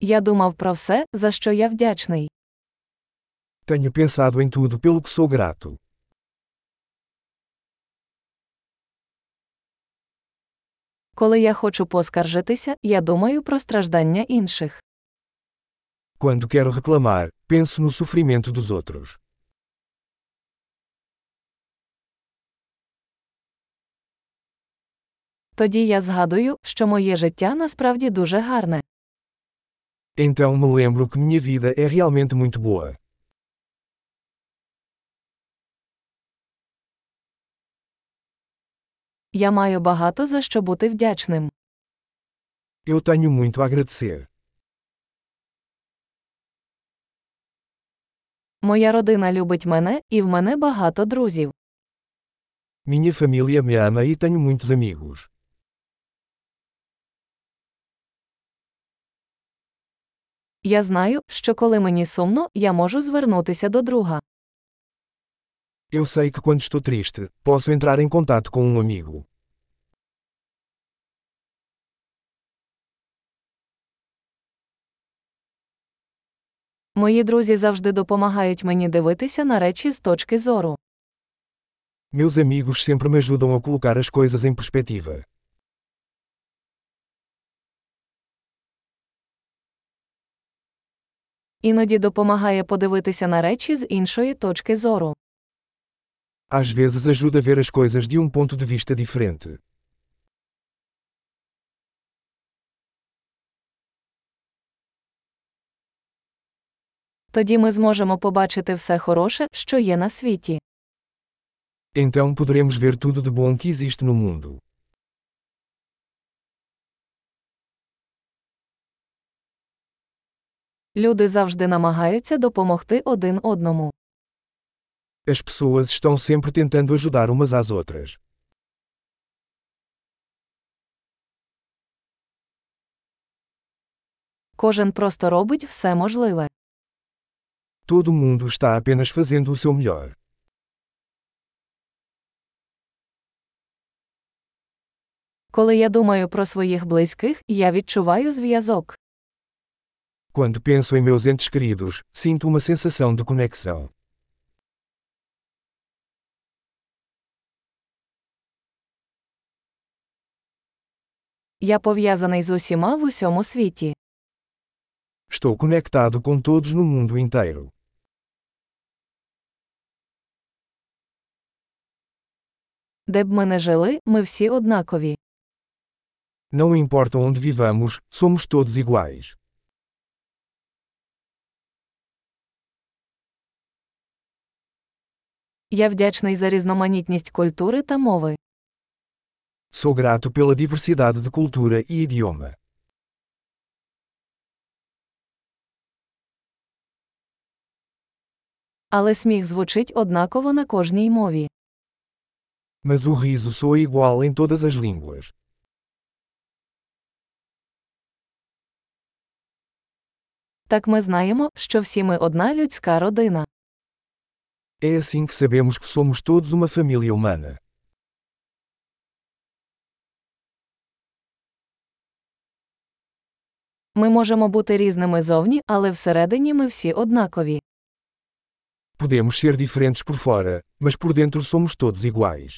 Я думав про все, за що я вдячний. Tenho pensado em tudo pelo que sou grato. Коли я хочу поскаржитися, я думаю про страждання інших. Quando quero reclamar, penso no sofrimento dos outros. Тоді я згадую, що моє життя насправді дуже гарне. Então me lembro que minha vida é realmente muito boa. Я маю багато за що бути вдячним. Eu tenho muito a agradecer. Моя родина любить мене, і в мене багато друзів. Minha família me ama e tenho muitos amigos. Я знаю, що коли мені сумно, я можу звернутися до друга. Eu sei que quando estou triste, posso entrar em contato com um amigo. Мої друзі завжди допомагають мені дивитися на речі з точки зору. Meus amigos sempre me ajudam a colocar as coisas em perspectiva. Іноді допомагає подивитися на речі з іншої точки зору. Às vezes ajuda a ver as coisas de um ponto de vista diferente. Тоді ми зможемо побачити все хороше, що є на світі. Então poderemos ver tudo de bom que existe no mundo. Люди завжди намагаються допомогти один одному. As pessoas estão sempre tentando ajudar umas às outras. Кожен просто робить все можливе. Todo mundo está apenas fazendo o seu melhor. Коли я думаю про своїх близьких, я відчуваю зв'язок. Quando penso em meus entes queridos, sinto uma sensação de conexão. Я пов'язаний з усіма в усьому світі. Estou conectado com todos no mundo inteiro. Де б ми не жили, ми всі однакові. Não importa onde vivamos, somos todos iguais. Я вдячний за різноманітність культури та мови. Sou grato pela diversidade de cultura e idioma. Але сміх звучить однаково на кожній мові. Mas o riso soa igual em todas as línguas. Так ми знаємо, що всі ми одна людська родина. É assim que sabemos que somos todos uma família humana. Ми можемо бути різними зовні, але всередині ми всі однакові. Podemos ser diferentes por fora, mas por dentro somos todos iguais.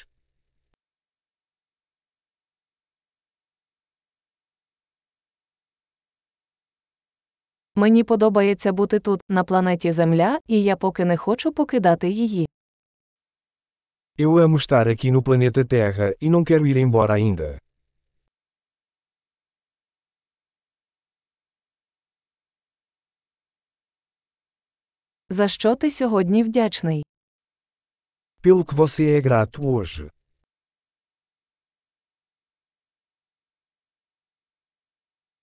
Мені подобається бути тут, на планеті Земля, і я поки не хочу покидати її. Eu amo estar aqui no planeta Terra e não quero ir embora ainda. За що ти сьогодні вдячний? Pelo que você é grato hoje.